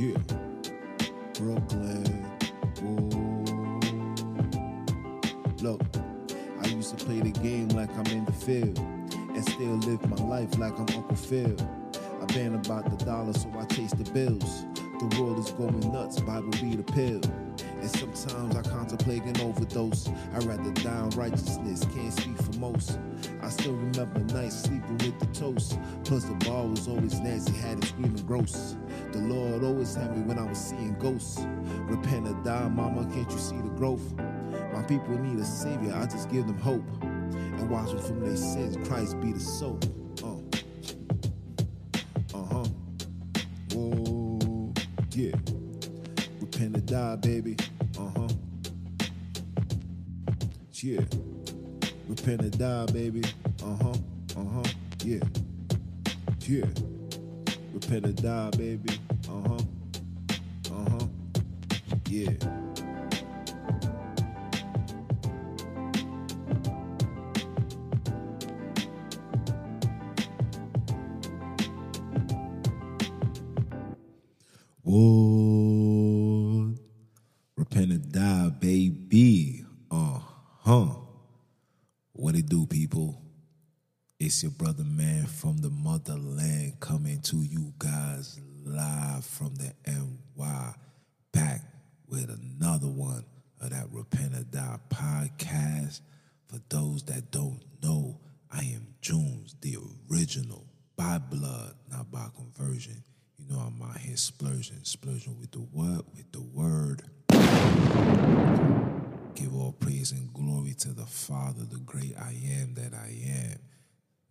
Yeah. Brooklyn. Ooh. Look, I used to play the game like I'm in the field and still live my life like I'm Uncle Phil. I been about the dollar, so I chase the bills. The world is going nuts, Bible be the pill. And sometimes I contemplate an overdose. I'd rather die in righteousness, can't speak for most. I still remember nights sleeping with the toast. Plus the bar was always nasty, had it screaming gross. The Lord always had me when I was seeing ghosts. Repent or die, mama, can't you see the growth? My people need a savior, I just give them hope. And wash them from their sins, Christ be the soap. Uh. Uh-huh. Whoa, yeah. Repent or die, baby. Uh-huh. Yeah. Repent or die, baby. Uh-huh. Uh-huh. Yeah. Yeah. Repent or die, baby. Uh-huh. Uh-huh. Yeah. Lord, repent and die, baby. Uh huh. What it do, people? It's your brother man from the motherland coming to you guys live from the NY, back with another one of that Repent or Die podcast. For those that don't know, I am Jones, the original, by blood, not by conversion. You know I'm out here splurging, splurging with the what? With the word. Give all praise and glory to the Father, the great I am that I am.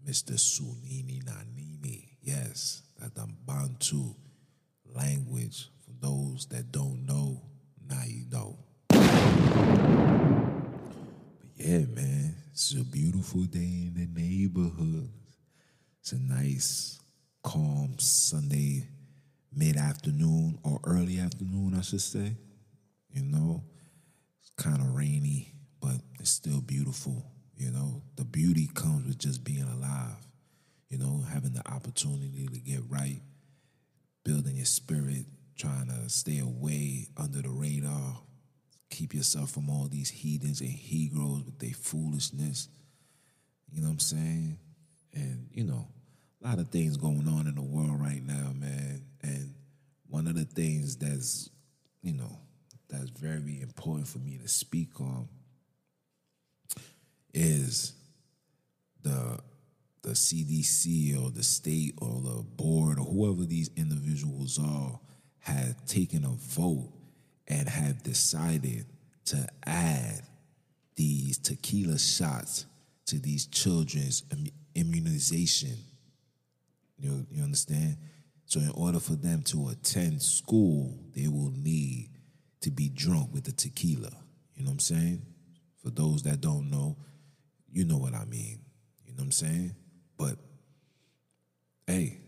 Mr. Sunini Nanini. Yes, that the Bantu language. For those that don't know, now you know. But yeah, man, it's a beautiful day in the neighborhood. It's a nice, calm Sunday mid afternoon or early afternoon, I should say. You know, it's kind of rainy, but it's still beautiful. You know, the beauty comes with just being alive. You know, having the opportunity to get right, building your spirit, trying to stay away under the radar, keep yourself from all these heathens and Hebrews with their foolishness. You know what I'm saying? And, you know, a lot of things going on in the world right now, man. And one of the things that's, you know, that's very important for me to speak on is the the CDC or the state or the board or whoever these individuals are had taken a vote and have decided to add these tequila shots to these children's immunization. You, you understand? So, in order for them to attend school, they will need to be drunk with the tequila. You know what I'm saying? For those that don't know, you know what I mean. You know what I'm saying? But hey,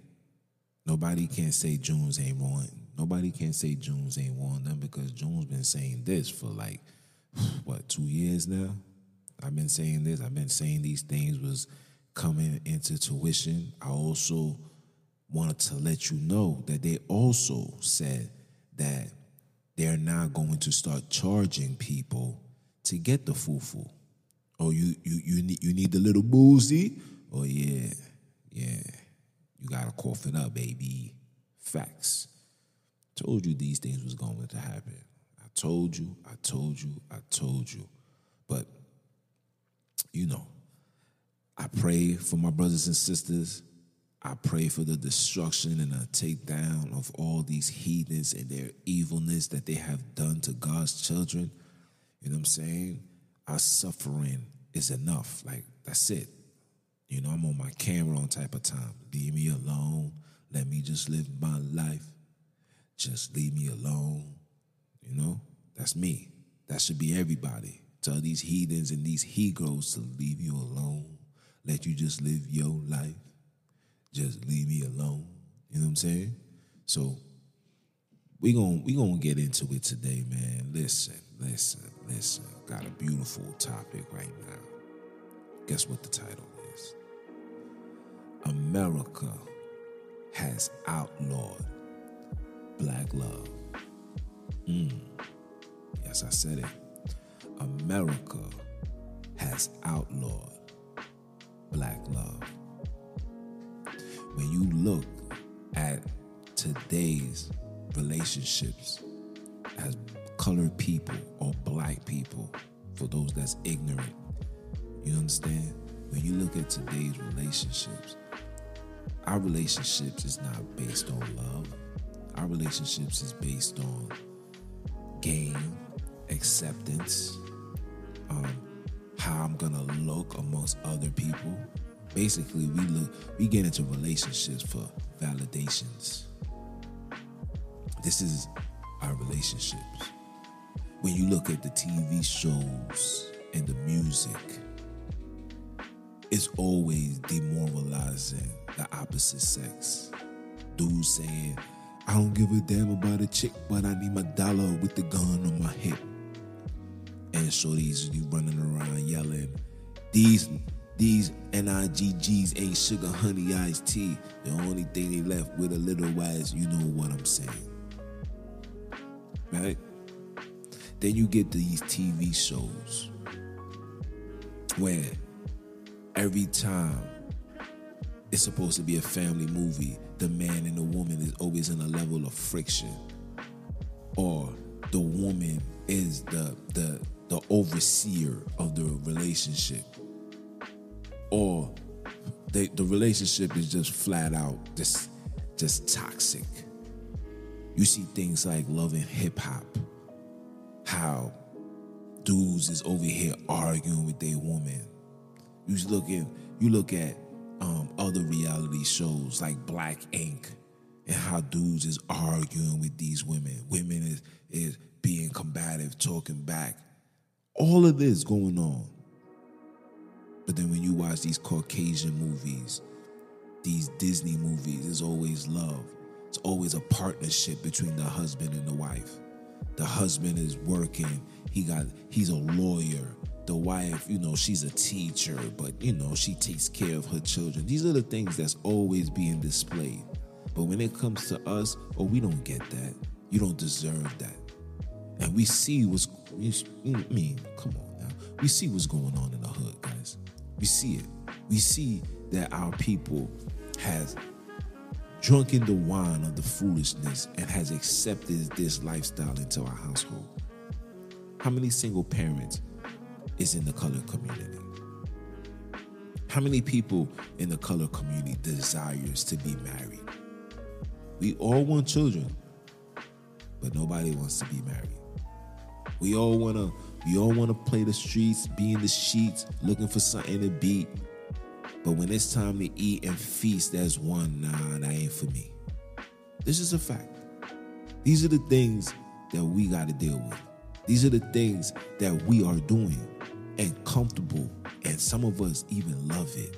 nobody can say Junes ain't wrong. Nobody can say Junes ain't wrong them because Junes been saying this for like what two years now. I've been saying this. I've been saying these things was coming into tuition. I also wanted to let you know that they also said that they're not going to start charging people to get the fufu. Oh, you you you need you need the little boozy? Oh yeah, yeah. You gotta cough it up, baby. Facts. Told you these things was going to happen. I told you, I told you, I told you. But you know, I pray for my brothers and sisters. I pray for the destruction and the takedown of all these heathens and their evilness that they have done to God's children. You know what I'm saying? Our suffering is enough. Like, that's it. You know, I'm on my camera on type of time. Leave me alone. Let me just live my life. Just leave me alone. You know, that's me. That should be everybody. Tell these heathens and these Hebrews to leave you alone. Let you just live your life. Just leave me alone. You know what I'm saying? So we going we gonna get into it today, man. Listen, listen, listen. Got a beautiful topic right now. Guess what the title is? America has outlawed black love. Mm. Yes, I said it. America has outlawed black love. When you look at today's relationships as colored people or black people, for those that's ignorant, you understand? When you look at today's relationships, our relationships is not based on love. Our relationships is based on gain, acceptance, um, how I'm gonna look amongst other people. Basically, we look, we get into relationships for validations. This is our relationships. When you look at the TV shows and the music, it's always demoralizing the opposite sex. Dudes saying, I don't give a damn about a chick, but I need my dollar with the gun on my hip. And shorties you running around yelling, these these NIGGs ain't sugar honey iced tea. The only thing they left with a little wise, you know what I'm saying. Right? Then you get these TV shows where every time it's supposed to be a family movie, the man and the woman is always in a level of friction. Or the woman is the the the overseer of the relationship. Or the the relationship is just flat out just just toxic. You see things like love and hip hop. How dudes is over here arguing with their woman. You look at you look at um, other reality shows like Black Ink and how dudes is arguing with these women. Women is is being combative, talking back. All of this going on. But then when you watch these Caucasian movies, these Disney movies, there's always love. It's always a partnership between the husband and the wife. The husband is working. He got he's a lawyer the wife, you know, she's a teacher, but you know, she takes care of her children. These are the things that's always being displayed. But when it comes to us, oh, we don't get that. You don't deserve that. And we see what's, I mean, come on now. We see what's going on in the hood, guys. We see it. We see that our people has drunken the wine of the foolishness and has accepted this lifestyle into our household. How many single parents is in the colored community. How many people in the color community desires to be married? We all want children, but nobody wants to be married. We all wanna we all wanna play the streets, be in the sheets, looking for something to beat. But when it's time to eat and feast, there's one, nah, that ain't for me. This is a fact. These are the things that we gotta deal with. These are the things that we are doing and comfortable, and some of us even love it.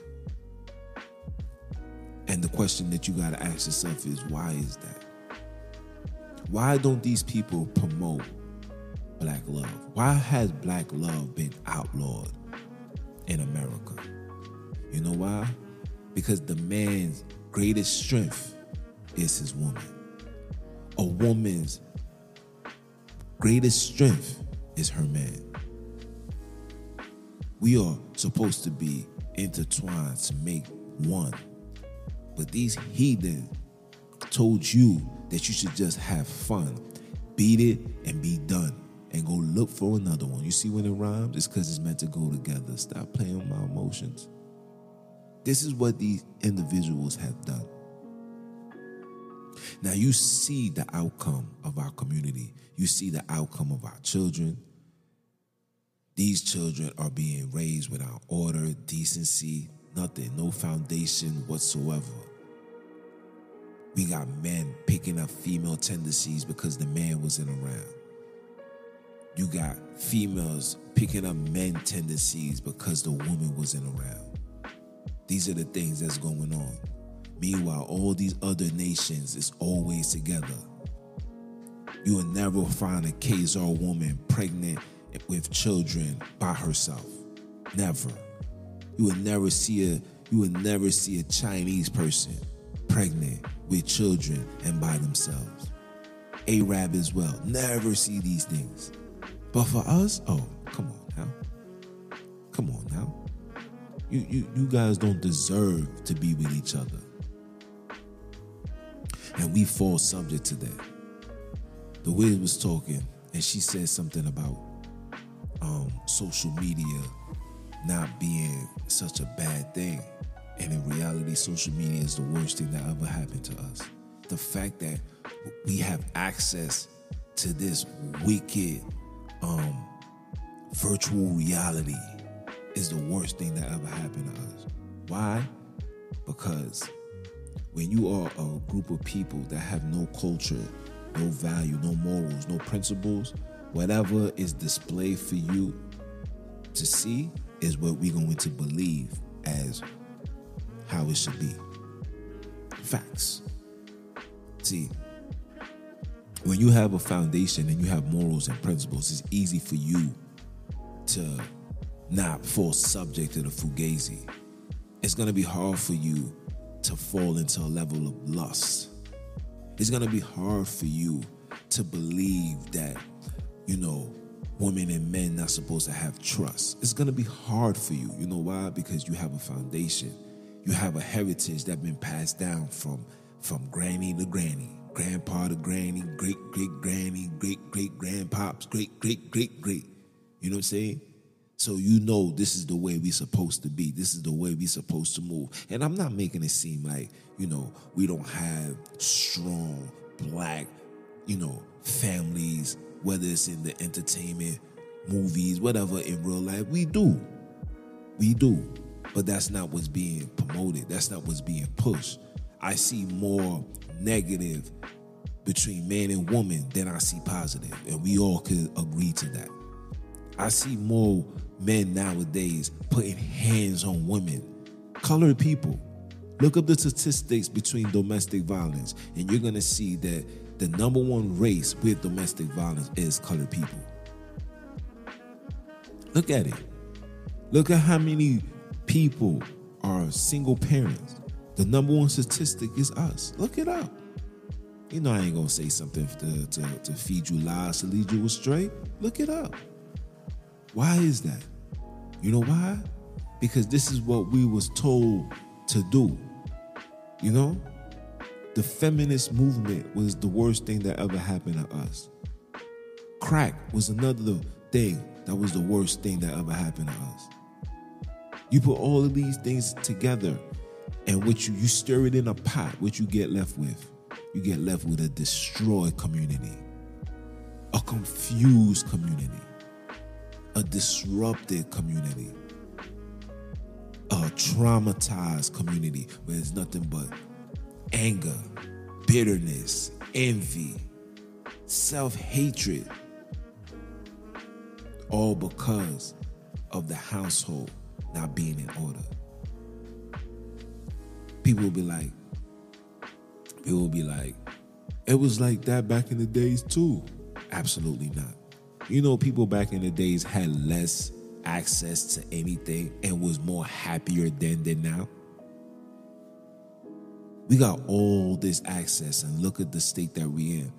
And the question that you got to ask yourself is why is that? Why don't these people promote black love? Why has black love been outlawed in America? You know why? Because the man's greatest strength is his woman. A woman's greatest strength is her man. We are supposed to be intertwined to make one. But these heathen told you that you should just have fun, beat it, and be done, and go look for another one. You see when it rhymes? It's because it's meant to go together. Stop playing with my emotions. This is what these individuals have done. Now you see the outcome of our community. You see the outcome of our children. These children are being raised without order, decency, nothing, no foundation whatsoever. We got men picking up female tendencies because the man wasn't around. You got females picking up men tendencies because the woman wasn't around. These are the things that's going on. Meanwhile, all these other nations is always together. You will never find a Khazar woman pregnant with children by herself. Never. You will never see a you will never see a Chinese person pregnant with children and by themselves. Arab as well. Never see these things. But for us, oh, come on now. Come on now. You, you, you guys don't deserve to be with each other. And we fall subject to that. The Wiz was talking, and she said something about um, social media not being such a bad thing. And in reality, social media is the worst thing that ever happened to us. The fact that we have access to this wicked um, virtual reality is the worst thing that ever happened to us. Why? Because when you are a group of people that have no culture, no value, no morals, no principles, whatever is displayed for you to see is what we're going to believe as how it should be. Facts. See, when you have a foundation and you have morals and principles, it's easy for you to not fall subject to the fugazi. It's gonna be hard for you to fall into a level of lust. It's gonna be hard for you to believe that, you know, women and men not supposed to have trust. It's gonna be hard for you. You know why? Because you have a foundation. You have a heritage that's been passed down from from granny to granny, grandpa to granny, great great granny, great great grandpops, great great great great. You know what I'm saying? So you know this is the way we supposed to be. This is the way we supposed to move. And I'm not making it seem like, you know, we don't have strong black, you know, families, whether it's in the entertainment, movies, whatever in real life. We do. We do. But that's not what's being promoted. That's not what's being pushed. I see more negative between man and woman than I see positive, And we all could agree to that. I see more men nowadays putting hands on women, colored people. Look up the statistics between domestic violence, and you're gonna see that the number one race with domestic violence is colored people. Look at it. Look at how many people are single parents. The number one statistic is us. Look it up. You know I ain't gonna say something to, to, to feed you lies to lead you astray. Look it up. Why is that? You know why? Because this is what we was told to do. You know? The feminist movement was the worst thing that ever happened to us. Crack was another thing that was the worst thing that ever happened to us. You put all of these things together, and what you you stir it in a pot, what you get left with? You get left with a destroyed community, a confused community a disrupted community, a traumatized community where there's nothing but anger, bitterness, envy, self hatred, all because of the household not being in order. People will be like, people will be like, it was like that back in the days too. Absolutely not. You know, people back in the days had less access to anything and was more happier then than now. We got all this access, and look at the state that we're in.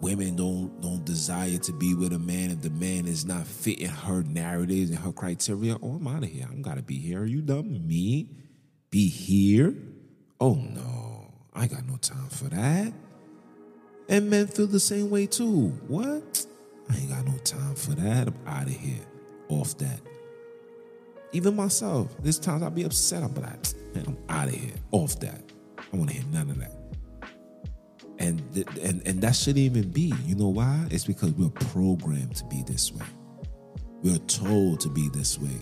Women don't don't desire to be with a man if the man is not fitting her narratives and her criteria. Oh, I'm out of here. I'm gotta be here. Are you dumb? Me? Be here? Oh no, I got no time for that. And men feel the same way too. What? I ain't got no time for that. I'm out of here. Off that. Even myself, there's times I'll be upset. I'm like, man, I'm out of here. Off that. I want to hear none of that. And, th- and and that shouldn't even be. You know why? It's because we're programmed to be this way. We're told to be this way.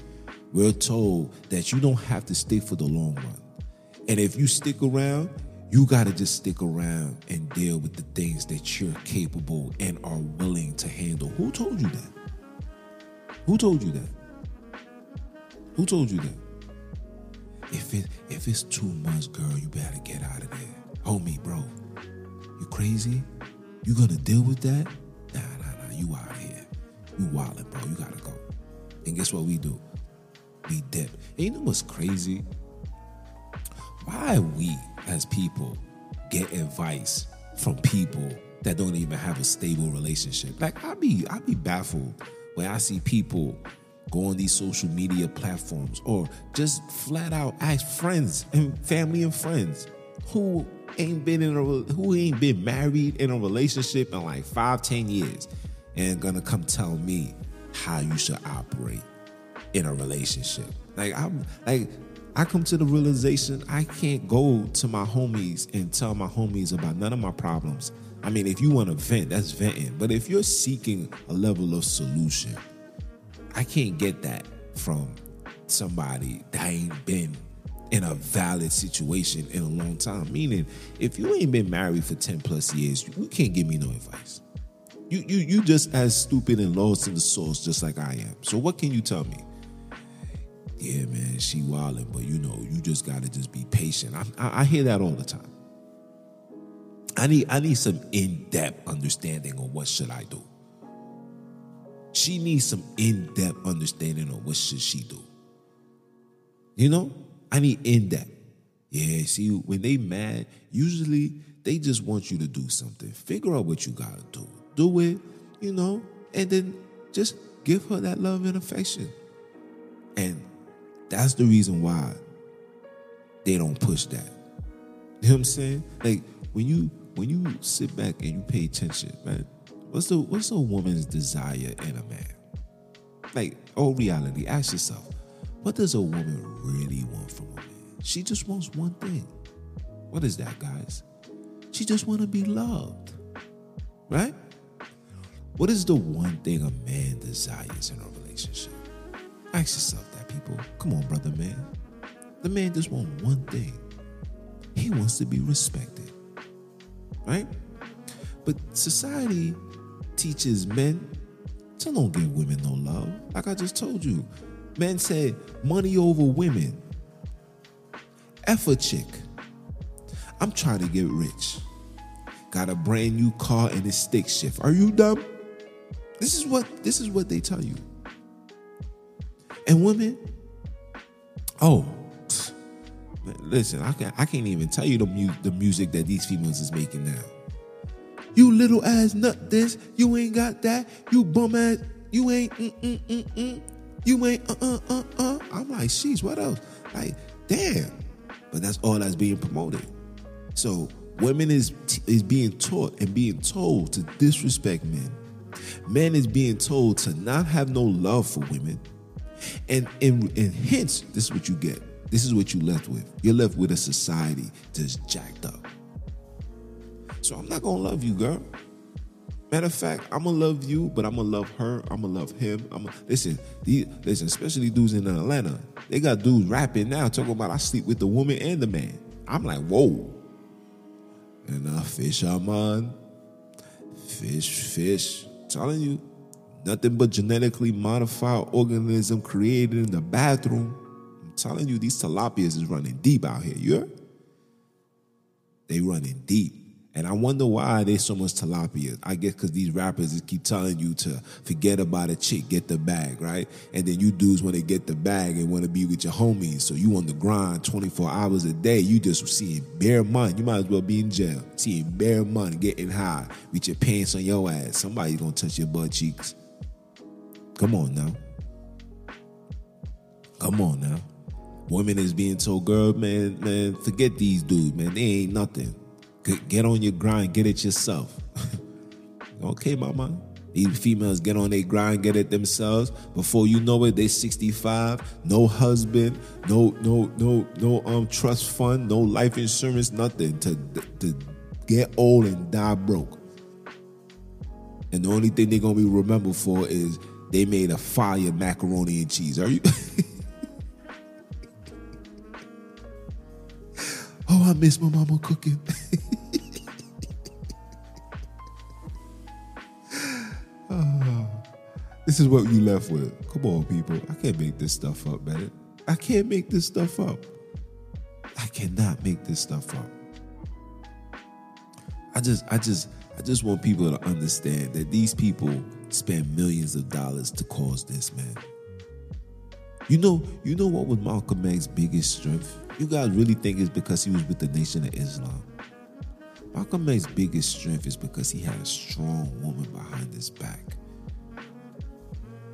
We're told that you don't have to stick for the long run. And if you stick around, you got to just stick around and deal with the things that you're capable and are willing to handle. Who told you that? Who told you that? Who told you that? If it if it's too much, girl, you better get out of there. Homie, bro. You crazy? You gonna deal with that? Nah, nah, nah. You out here. You wildin', bro. You gotta go. And guess what we do? We dip. And you know what's crazy? Why we as people get advice from people that don't even have a stable relationship. Like I be I be baffled when I see people go on these social media platforms or just flat out ask friends and family and friends who ain't been in a who ain't been married in a relationship in like five, ten years and gonna come tell me how you should operate in a relationship. Like I'm like I come to the realization I can't go to my homies and tell my homies about none of my problems. I mean, if you want to vent, that's venting. But if you're seeking a level of solution, I can't get that from somebody that ain't been in a valid situation in a long time. Meaning, if you ain't been married for 10 plus years, you can't give me no advice. You you you just as stupid and lost in the sauce just like I am. So what can you tell me? Yeah, man, she wildin', but you know, you just gotta just be patient. I, I, I hear that all the time. I need I need some in-depth understanding on what should I do. She needs some in-depth understanding on what should she do. You know, I need in-depth. Yeah, see, when they mad, usually they just want you to do something. Figure out what you gotta do. Do it, you know, and then just give her that love and affection. And that's the reason why they don't push that. You know what I'm saying? Like when you when you sit back and you pay attention, man, what's the what's a woman's desire in a man? Like, oh reality, ask yourself, what does a woman really want from a man? She just wants one thing. What is that, guys? She just want to be loved. Right? What is the one thing a man desires in a relationship? Ask yourself that, people. Come on, brother man. The man just wants one thing. He wants to be respected. Right? But society teaches men to don't give women no love. Like I just told you. Men say money over women. A chick. I'm trying to get rich. Got a brand new car and a stick shift. Are you dumb? This is what this is what they tell you. And women, oh, listen, I can't I can't even tell you the mu- the music that these females is making now. You little ass nut this, you ain't got that, you bum ass, you ain't mm mm mm mm, you ain't uh uh uh uh. I'm like, sheesh, what else? Like, damn. But that's all that's being promoted. So women is is being taught and being told to disrespect men. Men is being told to not have no love for women. And, and, and hence, this is what you get. This is what you left with. You're left with a society that's jacked up. So I'm not gonna love you, girl. Matter of fact, I'm gonna love you, but I'm gonna love her. I'm gonna love him. I'm gonna, listen. These, listen, especially dudes in Atlanta. They got dudes rapping now talking about I sleep with the woman and the man. I'm like, whoa. And I fish I'm on. Fish, fish. Telling you, nothing but genetically modified organism created in the bathroom. I'm telling you, these tilapias is running deep out here. You heard? They running deep. And I wonder why there's so much tilapia. I guess because these rappers just keep telling you to forget about a chick, get the bag, right? And then you dudes want to get the bag and want to be with your homies. So you on the grind 24 hours a day. You just seeing bare money. You might as well be in jail. Seeing bare money, getting high, with your pants on your ass. Somebody's gonna touch your butt cheeks. Come on now. Come on now. Women is being told, girl, man, man, forget these dudes, man. They ain't nothing. Get on your grind, get it yourself. okay, mama. These females get on their grind, get it themselves. Before you know it, they 65, no husband, no, no, no, no um trust fund, no life insurance, nothing to to get old and die broke. And the only thing they're gonna be remembered for is they made a fire macaroni and cheese. Are you? oh, I miss my mama cooking. Ah. This is what you left with. Come on, people. I can't make this stuff up, man. I can't make this stuff up. I cannot make this stuff up. I just, I just, I just want people to understand that these people spend millions of dollars to cause this, man. You know, you know what was Malcolm X's biggest strength? You guys really think it's because he was with the Nation of Islam? Malcolm X's biggest strength is because he had a strong woman behind his back.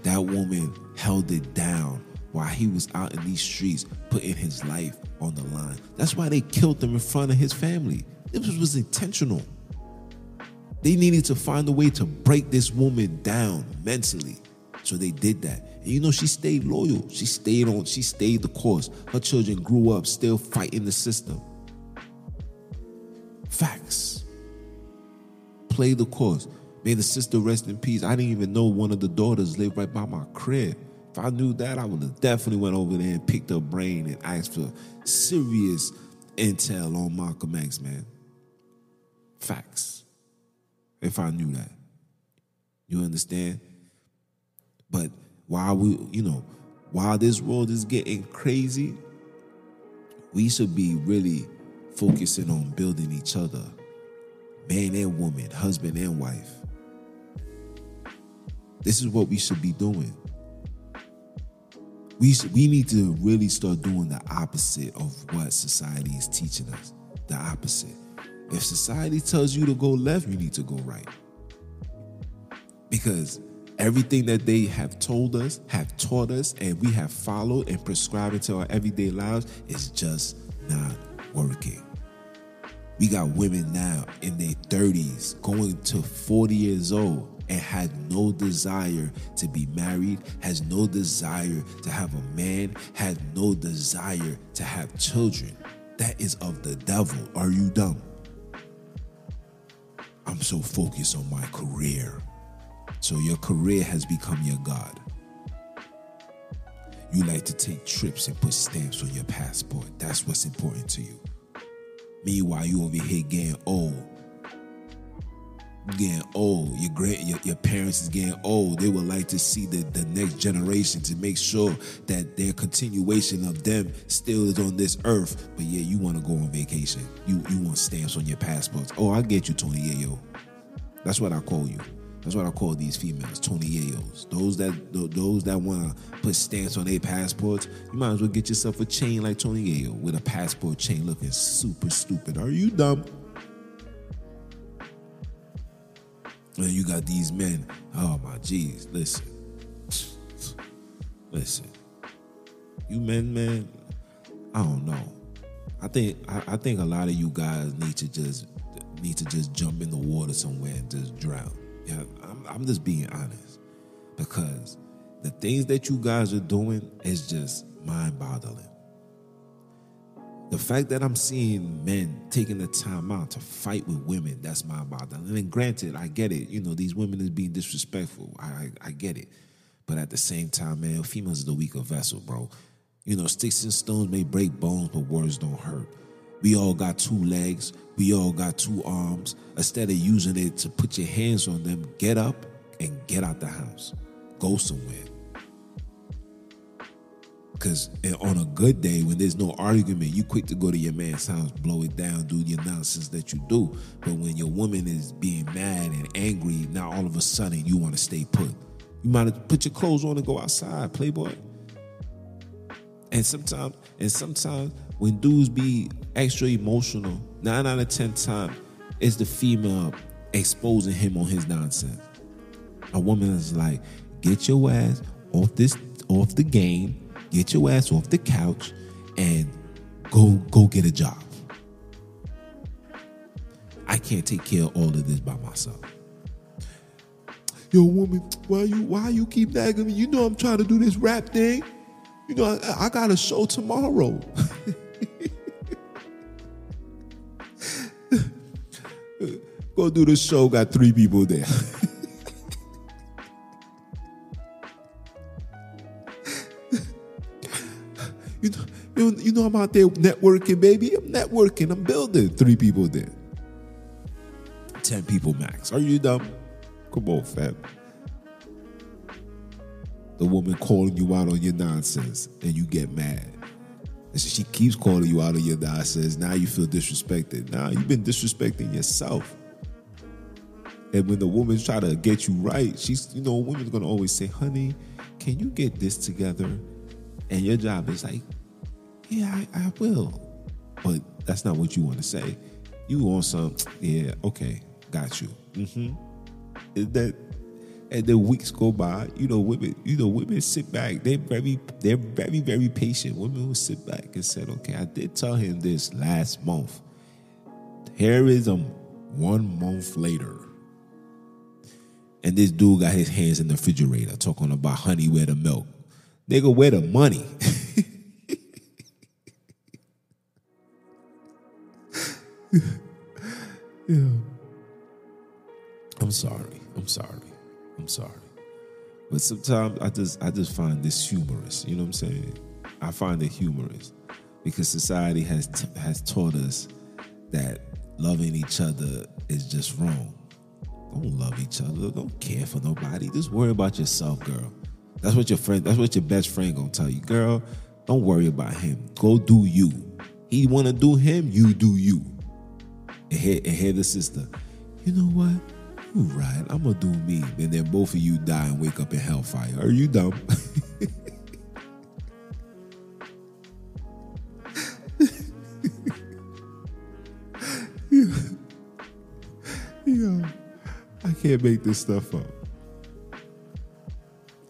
That woman held it down while he was out in these streets putting his life on the line. That's why they killed him in front of his family. Was, was intentional. They needed to find a way to break this woman down mentally. So they did that. And you know, she stayed loyal. She stayed on, she stayed the course. Her children grew up still fighting the system. Facts. Play the course. May the sister rest in peace. I didn't even know one of the daughters lived right by my crib. If I knew that, I would have definitely went over there and picked her brain and asked for serious intel on Malcolm X, man. Facts. If I knew that. You understand? But while we, you know, while this world is getting crazy, we should be really focusing on building each other, man and woman, husband and wife. This is what we should be doing. We, we need to really start doing the opposite of what society is teaching us. The opposite. If society tells you to go left, you need to go right. Because everything that they have told us, have taught us, and we have followed and prescribed into our everyday lives is just not working. We got women now in their 30s going to 40 years old and had no desire to be married, has no desire to have a man, had no desire to have children. That is of the devil. Are you dumb? I'm so focused on my career. So your career has become your God. You like to take trips and put stamps on your passport. That's what's important to you. Meanwhile, you over here getting old getting old. Your great your, your parents is getting old. They would like to see the, the next generation to make sure that their continuation of them still is on this earth. But yeah, you want to go on vacation. You you want stamps on your passports. Oh, I get you, Tony Yayo. That's what I call you. That's what I call these females, Tony Yayos. Those that those that want to put stamps on their passports, you might as well get yourself a chain like Tony Yayo with a passport chain looking super stupid. Are you dumb? And you got these men. Oh my jeez, listen. Listen. You men, man, I don't know. I think I, I, think a lot of you guys need to just need to just jump in the water somewhere and just drown. Yeah, I'm, I'm just being honest because the things that you guys are doing is just mind boggling. The fact that I'm seeing men taking the time out to fight with women, that's my bother. And then granted, I get it. You know, these women is being disrespectful. I, I, I get it. But at the same time, man, females are the weaker vessel, bro. You know, sticks and stones may break bones, but words don't hurt. We all got two legs. We all got two arms. Instead of using it to put your hands on them, get up and get out the house. Go somewhere. Because on a good day, when there's no argument, you quick to go to your man's house, blow it down, do your nonsense that you do. But when your woman is being mad and angry, now all of a sudden you want to stay put. You might put your clothes on and go outside, playboy. And sometimes, and sometimes when dudes be extra emotional, nine out of ten times, it's the female exposing him on his nonsense. A woman is like, get your ass off this, off the game get your ass off the couch and go go get a job. I can't take care of all of this by myself. Yo, woman, why you why you keep nagging me? You know I'm trying to do this rap thing. You know I, I got a show tomorrow. Go do the show. Got three people there. You know, you know, I'm out there networking, baby. I'm networking. I'm building. Three people there. Ten people max. Are you dumb? Come on, fam. The woman calling you out on your nonsense and you get mad. And so she keeps calling you out on your nonsense. Now you feel disrespected. Now you've been disrespecting yourself. And when the woman's trying to get you right, she's, you know, a woman's gonna always say, honey, can you get this together? And your job is like, yeah, I, I will. But that's not what you want to say. You want some? Yeah, okay, got you. Mm-hmm. That and then weeks go by, you know, women, you know, women sit back. They're very, they're very, very patient. Women will sit back and said, okay, I did tell him this last month. Here is um one month later. And this dude got his hands in the refrigerator talking about honey, where the milk. Nigga, where the money? yeah. I'm sorry. I'm sorry. I'm sorry. But sometimes I just I just find this humorous. You know what I'm saying? I find it humorous because society has t- has taught us that loving each other is just wrong. Don't love each other. Don't care for nobody. Just worry about yourself, girl. That's what your friend. That's what your best friend gonna tell you, girl. Don't worry about him. Go do you. He wanna do him. You do you. And here, and here the sister. You know what? You right. I'm gonna do me. And then both of you die and wake up in hellfire. Are you dumb? You know, I can't make this stuff up.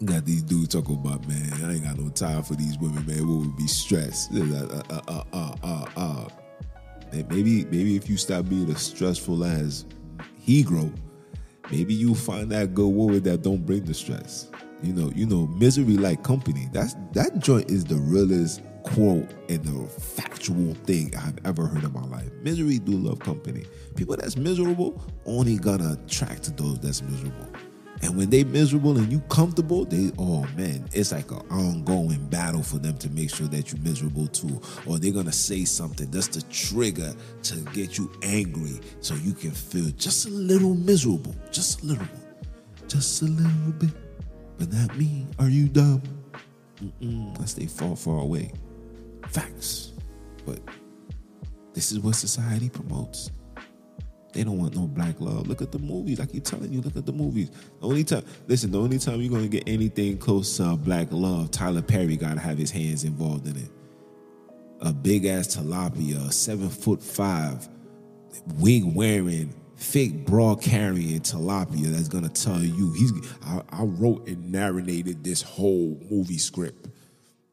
Got these dudes talking about, man, I ain't got no time for these women, man. What would be stressed? Uh, uh, uh, uh, uh, uh. Maybe, maybe if you stop being as stressful as he grow, maybe you'll find that good woman that don't bring the stress. You know, you know, misery like company. That's that joint is the realest quote and the factual thing I've ever heard in my life. Misery do love company. People that's miserable only gonna attract those that's miserable. And when they miserable and you comfortable, they oh man, it's like an ongoing battle for them to make sure that you're miserable too. Or they're gonna say something that's the trigger to get you angry so you can feel just a little miserable. Just a little. Just a little bit. But not me. Are you dumb? Mm-mm, unless they fall far away. Facts. But this is what society promotes. They don't want no black love. Look at the movies. I keep telling you, look at the movies. The only time, listen, the only time you're gonna get anything close to black love, Tyler Perry gotta have his hands involved in it. A big ass tilapia, seven foot five, wig wearing, fake bra carrying tilapia that's gonna tell you he's. I, I wrote and narrated this whole movie script,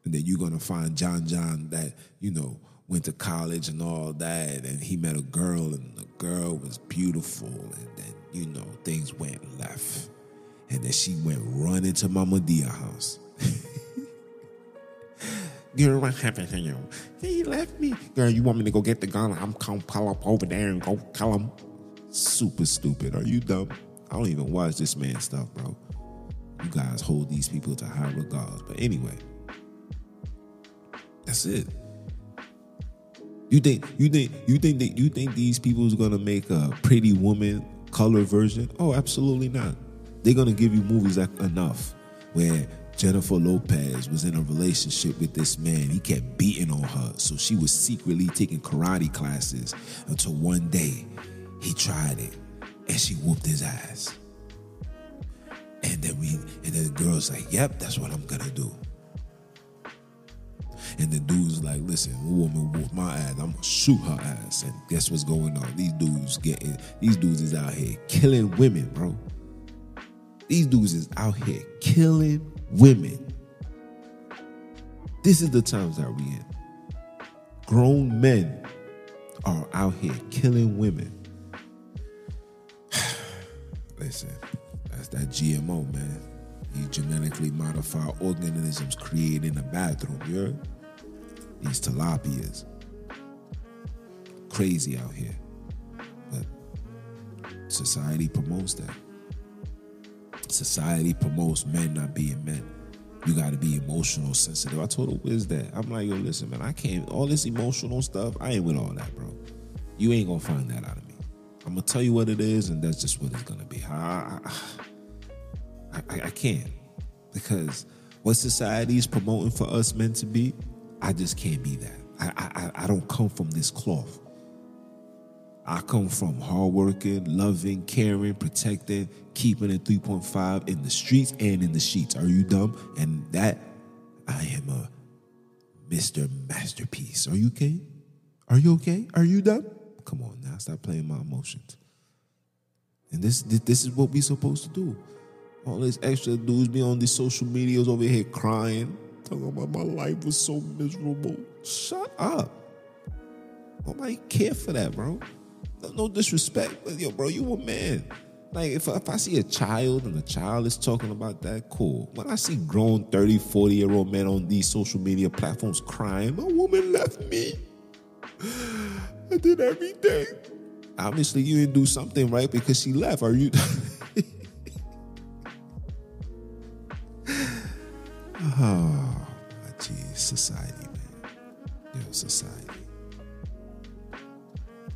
and then you're gonna find John John that you know went to college and all that, and he met a girl, and the girl was beautiful, and then you know things went left, and then she went running to Mama Dia house. Girl, what happened to you? He left me. Girl, you want me to go get the gun? I'm gonna pull up over there and go tell him. Super stupid. Are you dumb? I don't even watch this man stuff, bro. You guys hold these people to high regards. But anyway, that's it. You think you think you think that you think these people is gonna make a pretty woman color version? Oh, absolutely not. They're gonna give you movies like enough where Jennifer Lopez was in a relationship with this man. He kept beating on her, so she was secretly taking karate classes until one day he tried it and she whooped his ass. And then we and then the girl's like, "Yep, that's what I'm gonna do." And the dude's like, listen, a woman whooped my ass. I'm gonna shoot her ass. And guess what's going on? These dudes getting these dudes is out here killing women, bro. These dudes is out here killing women. This is the times that we in. Grown men are out here killing women. Listen, that's that GMO, man. These genetically modified organisms created in the bathroom, you? These tilapias. Crazy out here. But society promotes that. Society promotes men not being men. You got to be emotional sensitive. I told her, where's that? I'm like, yo, listen, man, I can't, all this emotional stuff, I ain't with all that, bro. You ain't gonna find that out of me. I'm gonna tell you what it is, and that's just what it's gonna be. I, I, I, I can't. Because what society is promoting for us men to be, I just can't be that. I, I, I don't come from this cloth. I come from hardworking, loving, caring, protecting, keeping it 3.5 in the streets and in the sheets. Are you dumb? And that I am a Mr. Masterpiece. Are you okay? Are you okay? Are you dumb? Come on now, stop playing my emotions. And this this is what we're supposed to do. All these extra dudes be on these social medias over here crying, talking about my life was so miserable. Shut up. Nobody care for that, bro. No, no disrespect, but yo, bro, you a man. Like if, if I see a child and the child is talking about that, cool. When I see grown 30, 40 year old men on these social media platforms crying, my woman left me. I did everything. Obviously, you didn't do something right because she left. Are you? oh, society, man. Yo, society,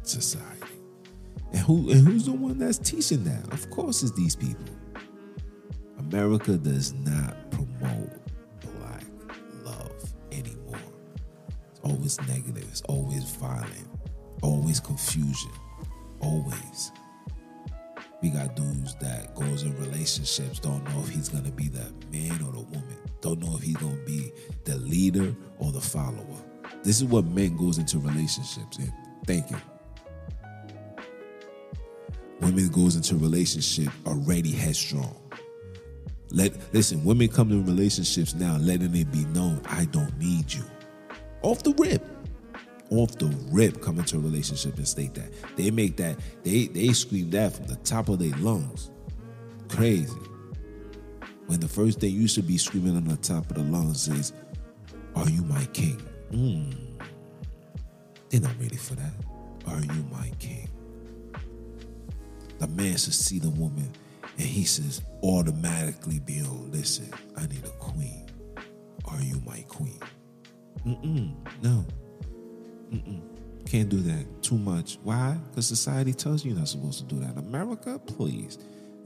society. And who and who's the one that's teaching that? Of course, it's these people. America does not promote black love anymore. It's always negative. It's always violent. Always confusion. Always. We got dudes that goes in relationships, don't know if he's gonna be the man or the woman. Don't know if he's gonna be the leader or the follower. This is what men goes into relationships in. Thank you. Women goes into relationship already headstrong. Let listen, women come in relationships now letting it be known I don't need you. Off the rip. Off the rip come into a relationship and state that. They make that, they they scream that from the top of their lungs. Crazy. When the first thing you should be screaming on the top of the lungs is, Are you my king? Mm. They're not ready for that. Are you my king? the man should see the woman and he says automatically be on listen i need a queen are you my queen Mm-mm, no Mm-mm. can't do that too much why because society tells you you're not supposed to do that america please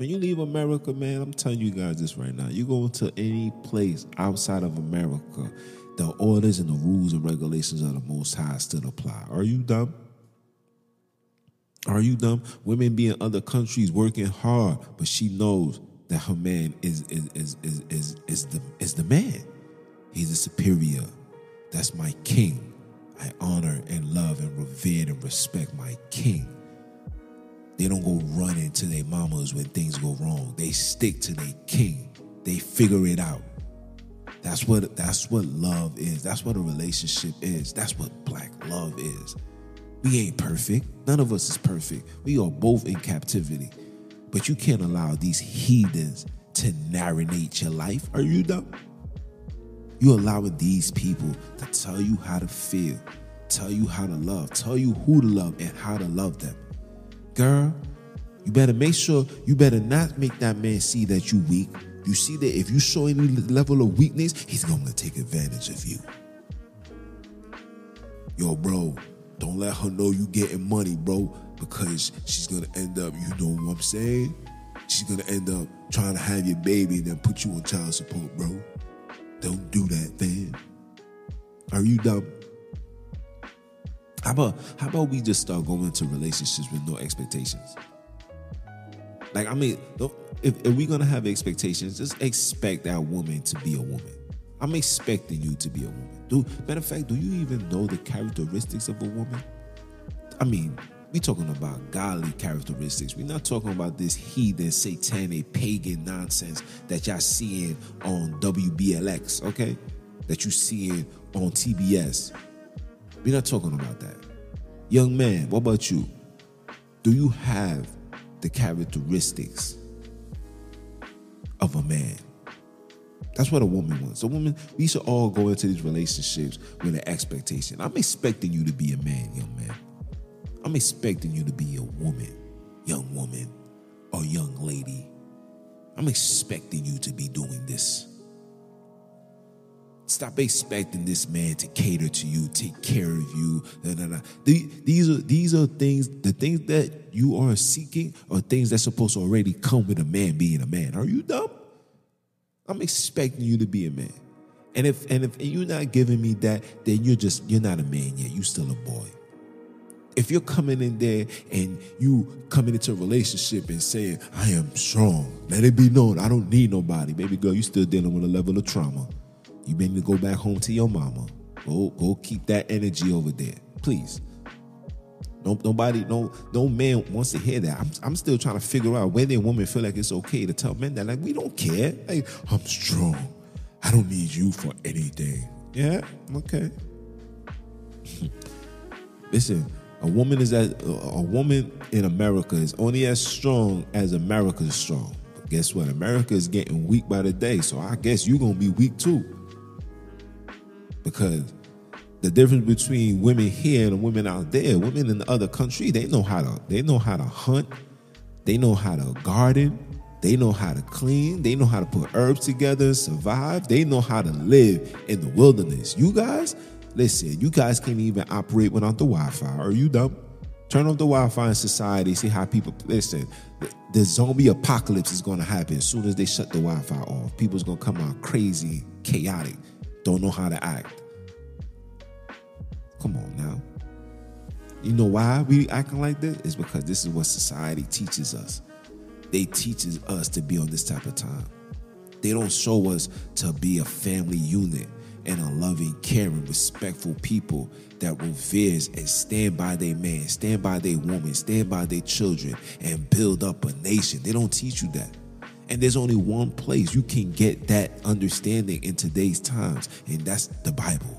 when you leave america man i'm telling you guys this right now you go into any place outside of america the orders and the rules and regulations of the most high still apply are you dumb are you dumb? Women be in other countries working hard, but she knows that her man is is is is is, is the is the man. He's a superior. That's my king. I honor and love and revere and respect my king. They don't go running to their mamas when things go wrong. They stick to their king. They figure it out. That's what that's what love is. That's what a relationship is. That's what black love is. We ain't perfect. None of us is perfect. We are both in captivity. But you can't allow these heathens to narrate your life. Are you dumb? You allowing these people to tell you how to feel, tell you how to love, tell you who to love and how to love them. Girl, you better make sure you better not make that man see that you weak. You see that if you show any level of weakness, he's gonna take advantage of you. Yo, bro, don't let her know you getting money, bro, because she's gonna end up, you know what I'm saying? She's gonna end up trying to have your baby and then put you on child support, bro. Don't do that, man. Are you dumb? How about how about we just start going into relationships with no expectations? Like I mean, if, if we're gonna have expectations, just expect that woman to be a woman. I'm expecting you to be a woman. Do matter of fact, do you even know the characteristics of a woman? I mean, we talking about godly characteristics. We're not talking about this heathen, satanic, pagan nonsense that y'all seeing on WBLX, okay? That you seeing on TBS. We're not talking about that. Young man, what about you? Do you have the characteristics of a man? That's what a woman wants. A woman, we should all go into these relationships with an expectation. I'm expecting you to be a man, young man. I'm expecting you to be a woman, young woman, or young lady. I'm expecting you to be doing this. Stop expecting this man to cater to you, take care of you. Nah, nah, nah. These are these are things. The things that you are seeking are things that's supposed to already come with a man being a man. Are you dumb? I'm expecting you to be a man. And if and if you're not giving me that, then you're just you're not a man yet. You're still a boy. If you're coming in there and you coming into a relationship and saying, I am strong, let it be known, I don't need nobody. Baby girl, you still dealing with a level of trauma. You need to go back home to your mama. Go, go keep that energy over there. Please. No, nobody, no, no man wants to hear that. I'm, I'm still trying to figure out whether a woman feel like it's okay to tell men that. Like, we don't care. Like, I'm strong. I don't need you for anything. Yeah, okay. Listen, a woman is as a woman in America is only as strong as America is strong. But guess what? America is getting weak by the day. So I guess you're gonna be weak too. Because the difference between women here and women out there, women in the other country, they know how to they know how to hunt, they know how to garden, they know how to clean, they know how to put herbs together, survive, they know how to live in the wilderness. You guys, listen, you guys can't even operate without the Wi-Fi. Are you dumb? Turn off the Wi-Fi in society, see how people listen. The zombie apocalypse is gonna happen as soon as they shut the Wi-Fi off. People's gonna come out crazy, chaotic, don't know how to act. Come on now. You know why we acting like this? It's because this is what society teaches us. They teaches us to be on this type of time. They don't show us to be a family unit and a loving, caring, respectful people that reveres and stand by their man, stand by their woman, stand by their children, and build up a nation. They don't teach you that. And there's only one place you can get that understanding in today's times, and that's the Bible.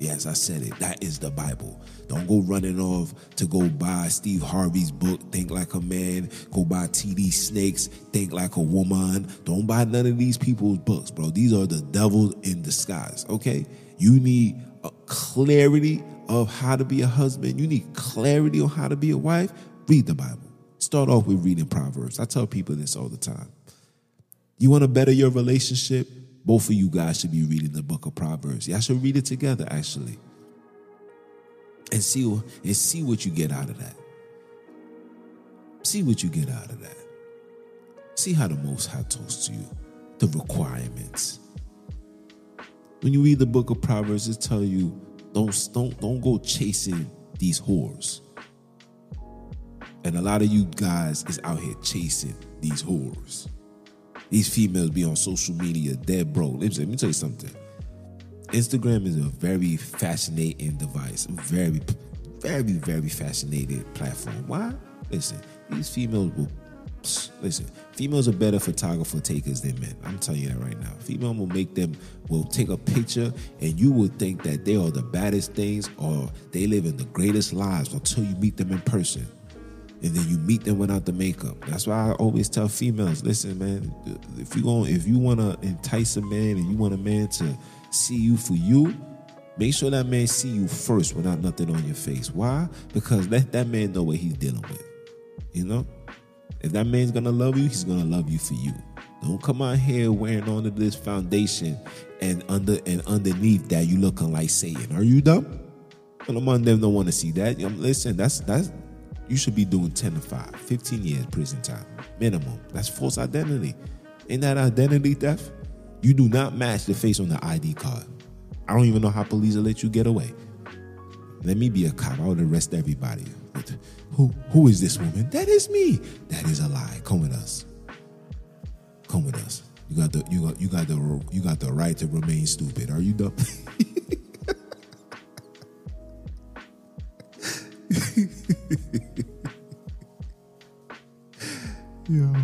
Yes, I said it. That is the Bible. Don't go running off to go buy Steve Harvey's book, Think Like a Man. Go buy TD Snakes, Think Like a Woman. Don't buy none of these people's books, bro. These are the devil in disguise, okay? You need a clarity of how to be a husband. You need clarity on how to be a wife. Read the Bible. Start off with reading Proverbs. I tell people this all the time. You want to better your relationship? Both of you guys should be reading the book of Proverbs. Y'all should read it together, actually. And see, and see what you get out of that. See what you get out of that. See how the Most High talks to you, the requirements. When you read the book of Proverbs, it tell you don't don't don't go chasing these whores. And a lot of you guys is out here chasing these whores. These females be on social media dead broke. Let me tell you something. Instagram is a very fascinating device. Very, very, very fascinating platform. Why? Listen, these females will listen. Females are better photographer takers than men. I'm telling you that right now. Female will make them will take a picture, and you will think that they are the baddest things, or they live in the greatest lives until you meet them in person and then you meet them without the makeup. That's why I always tell females, listen, man, if you going if you want to entice a man and you want a man to see you for you, make sure that man see you first without nothing on your face. Why? Because let that man know what he's dealing with. You know? If that man's gonna love you, he's gonna love you for you. Don't come out here wearing onto this foundation and under and underneath that you looking like Satan. Are you dumb? Well, among them don't want to see that. Listen, that's that's you should be doing 10 to 5, 15 years prison time, minimum. That's false identity. Ain't that identity theft, you do not match the face on the ID card. I don't even know how police will let you get away. Let me be a cop. I would arrest everybody. Who who is this woman? That is me. That is a lie. Come with us. Come with us. You got the you got you got the you got the right to remain stupid. Are you dumb? yeah,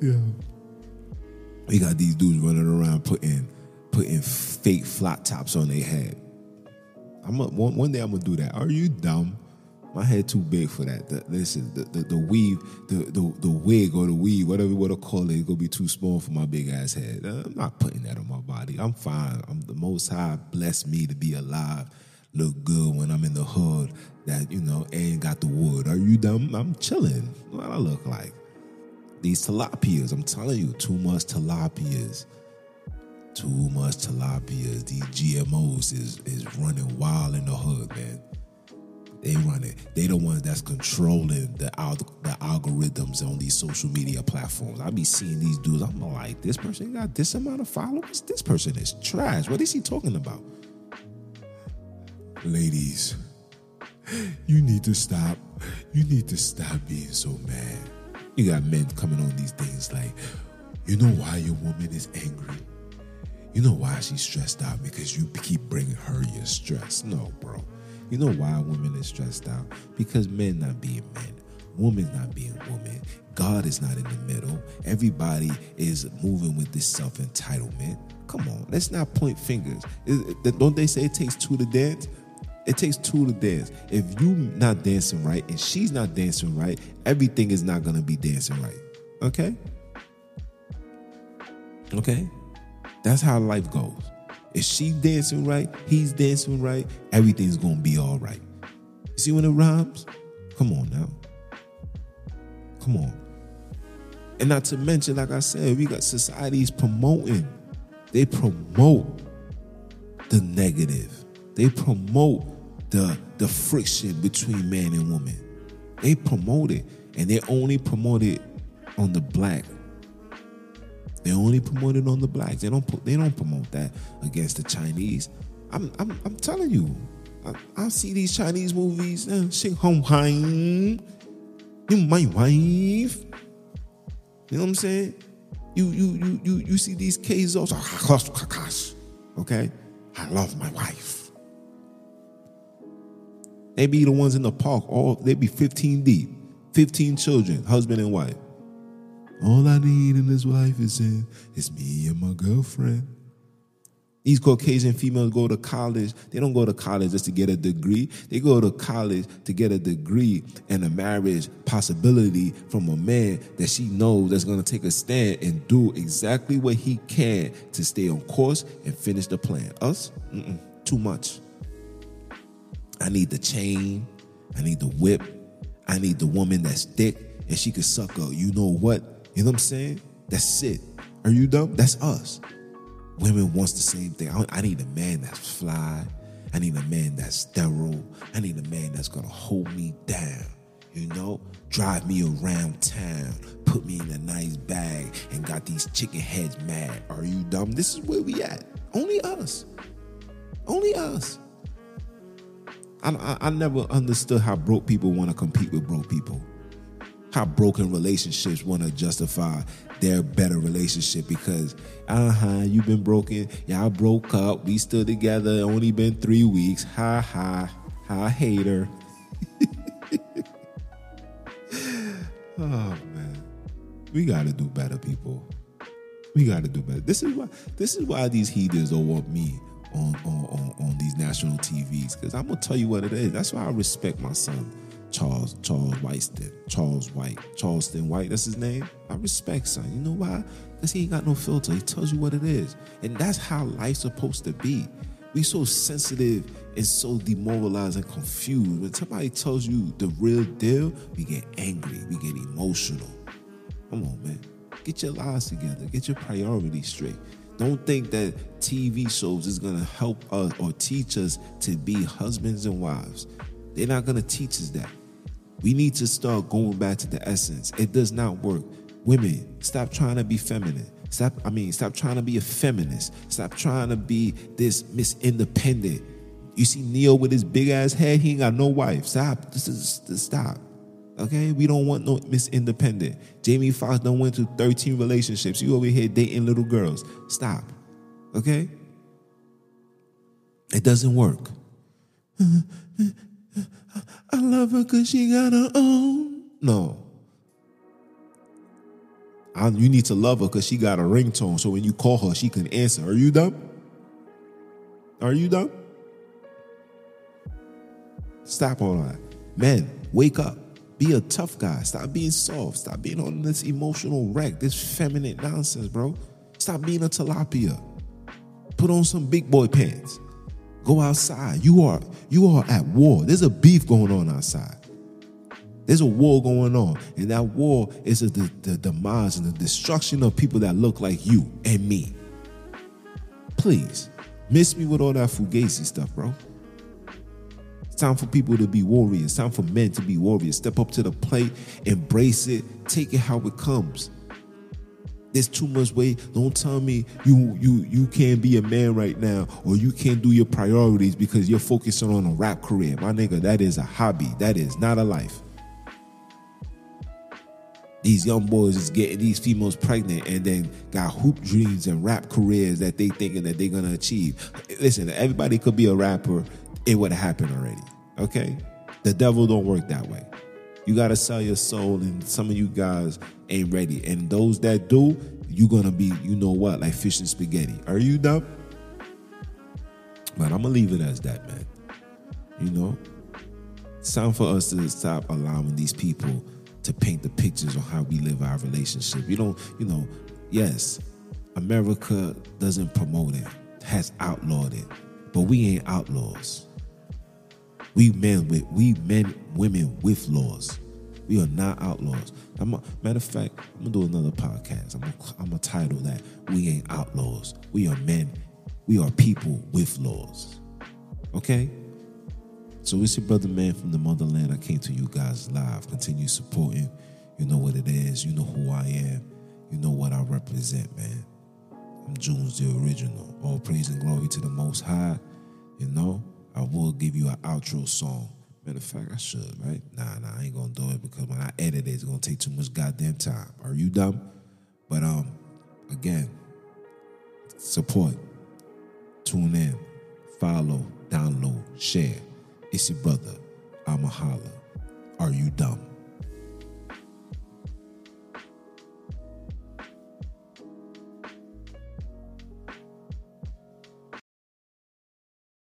yeah. We got these dudes running around putting putting fake flat tops on their head. I'm a, one, one day I'm gonna do that. Are you dumb? My head too big for that. The, listen, the, the, the weave, the, the the wig or the weave, whatever you want to call it, it's gonna be too small for my big ass head. Uh, I'm not putting that on my body. I'm fine. I'm the Most High blessed me to be alive, look good when I'm in the hood. That you know ain't got the wood. Are you dumb? I'm chilling. What I look like? These tilapias. I'm telling you, too much tilapias. Too much tilapias. These GMOs is is running wild in the hood, man. They run it. They the ones that's controlling the the algorithms on these social media platforms. I be seeing these dudes. I'm like, this person got this amount of followers. This person is trash. What is he talking about? Ladies, you need to stop. You need to stop being so mad. You got men coming on these things like, you know why your woman is angry? You know why she's stressed out? Because you keep bringing her your stress. No, bro. You know why women is stressed out? Because men not being men. Woman's not being woman. God is not in the middle. Everybody is moving with this self entitlement. Come on, let's not point fingers. Don't they say it takes two to dance? It takes two to dance. If you not dancing right and she's not dancing right, everything is not gonna be dancing right. Okay? Okay? That's how life goes. If she's dancing right, he's dancing right, everything's gonna be all right. See when it rhymes? Come on now. Come on. And not to mention, like I said, we got societies promoting. They promote the negative. They promote the the friction between man and woman. They promote it, and they only promote it on the black. They only promote it on the blacks. They don't they don't promote that against the Chinese. I'm I'm, I'm telling you, I, I see these Chinese movies. Uh, home you my wife. You know what I'm saying? You you you you you see these Kazos. Okay, I love my wife. They be the ones in the park. All they be 15 deep, 15 children, husband and wife. All I need in this life is in is me and my girlfriend. These Caucasian females go to college. They don't go to college just to get a degree. They go to college to get a degree and a marriage possibility from a man that she knows that's going to take a stand and do exactly what he can to stay on course and finish the plan. Us? Mm-mm, too much. I need the chain. I need the whip. I need the woman that's thick and she could suck up. You know what? You know what I'm saying? That's it. Are you dumb? That's us. Women wants the same thing. I, need a man that's fly. I need a man that's sterile. I need a man that's gonna hold me down. You know, drive me around town, put me in a nice bag, and got these chicken heads mad. Are you dumb? This is where we at. Only us. Only us. I, I, never understood how broke people want to compete with broke people. How broken relationships want to justify their better relationship because uh-huh you've been broken. Y'all broke up. We still together. Only been three weeks. Ha ha ha hater. Oh man. We gotta do better people. We gotta do better. This is why this is why these heathens don't want me on on, on, on these national tvs because i'm gonna tell you what it is that's why i respect my son Charles Charles Whiteston, Charles White, Charleston White. That's his name. I respect son. You know why? Because he ain't got no filter. He tells you what it is, and that's how life's supposed to be. We so sensitive and so demoralized and confused. When somebody tells you the real deal, we get angry, we get emotional. Come on, man. Get your lives together. Get your priorities straight. Don't think that TV shows is gonna help us or teach us to be husbands and wives. They're not gonna teach us that. We need to start going back to the essence. It does not work. Women, stop trying to be feminine. Stop, I mean, stop trying to be a feminist. Stop trying to be this Miss Independent. You see Ne-Yo with his big ass head, he ain't got no wife. Stop. This is stop. Okay? We don't want no Miss Independent. Jamie Foxx done went through 13 relationships. You over here dating little girls. Stop. Okay? It doesn't work. I love her because she got her own. No. I, you need to love her because she got a ringtone. So when you call her, she can answer. Are you dumb? Are you dumb? Stop all that. Men, wake up. Be a tough guy. Stop being soft. Stop being on this emotional wreck, this feminine nonsense, bro. Stop being a tilapia. Put on some big boy pants. Go outside. You are you are at war. There's a beef going on outside. There's a war going on, and that war is the, the demise and the destruction of people that look like you and me. Please, miss me with all that fugazi stuff, bro. It's time for people to be warriors. It's time for men to be warriors. Step up to the plate, embrace it, take it how it comes. There's too much weight. Don't tell me you you you can't be a man right now or you can't do your priorities because you're focusing on a rap career. My nigga, that is a hobby. That is not a life. These young boys is getting these females pregnant and then got hoop dreams and rap careers that they thinking that they're gonna achieve. Listen, everybody could be a rapper. It would have happened already. Okay? The devil don't work that way. You gotta sell your soul, and some of you guys ain't ready. And those that do, you're gonna be, you know what, like fish and spaghetti. Are you dumb? But I'm gonna leave it as that, man. You know? It's time for us to stop allowing these people to paint the pictures on how we live our relationship. You don't, you know, yes, America doesn't promote it, has outlawed it, but we ain't outlaws. We men with we men women with laws. We are not outlaws. A, matter of fact, I'm gonna do another podcast. I'm gonna, I'm gonna title that "We Ain't Outlaws." We are men. We are people with laws. Okay. So it's your brother man from the motherland. I came to you guys live. Continue supporting. You know what it is. You know who I am. You know what I represent, man. I'm Junns the original. All praise and glory to the Most High. You know, I will give you an outro song. Matter of fact, I should, right? Nah, nah, I ain't gonna do it because when I edit it, it's gonna take too much goddamn time. Are you dumb? But um, again, support, tune in, follow, download, share. It's your brother. I'm a holla. Are you dumb?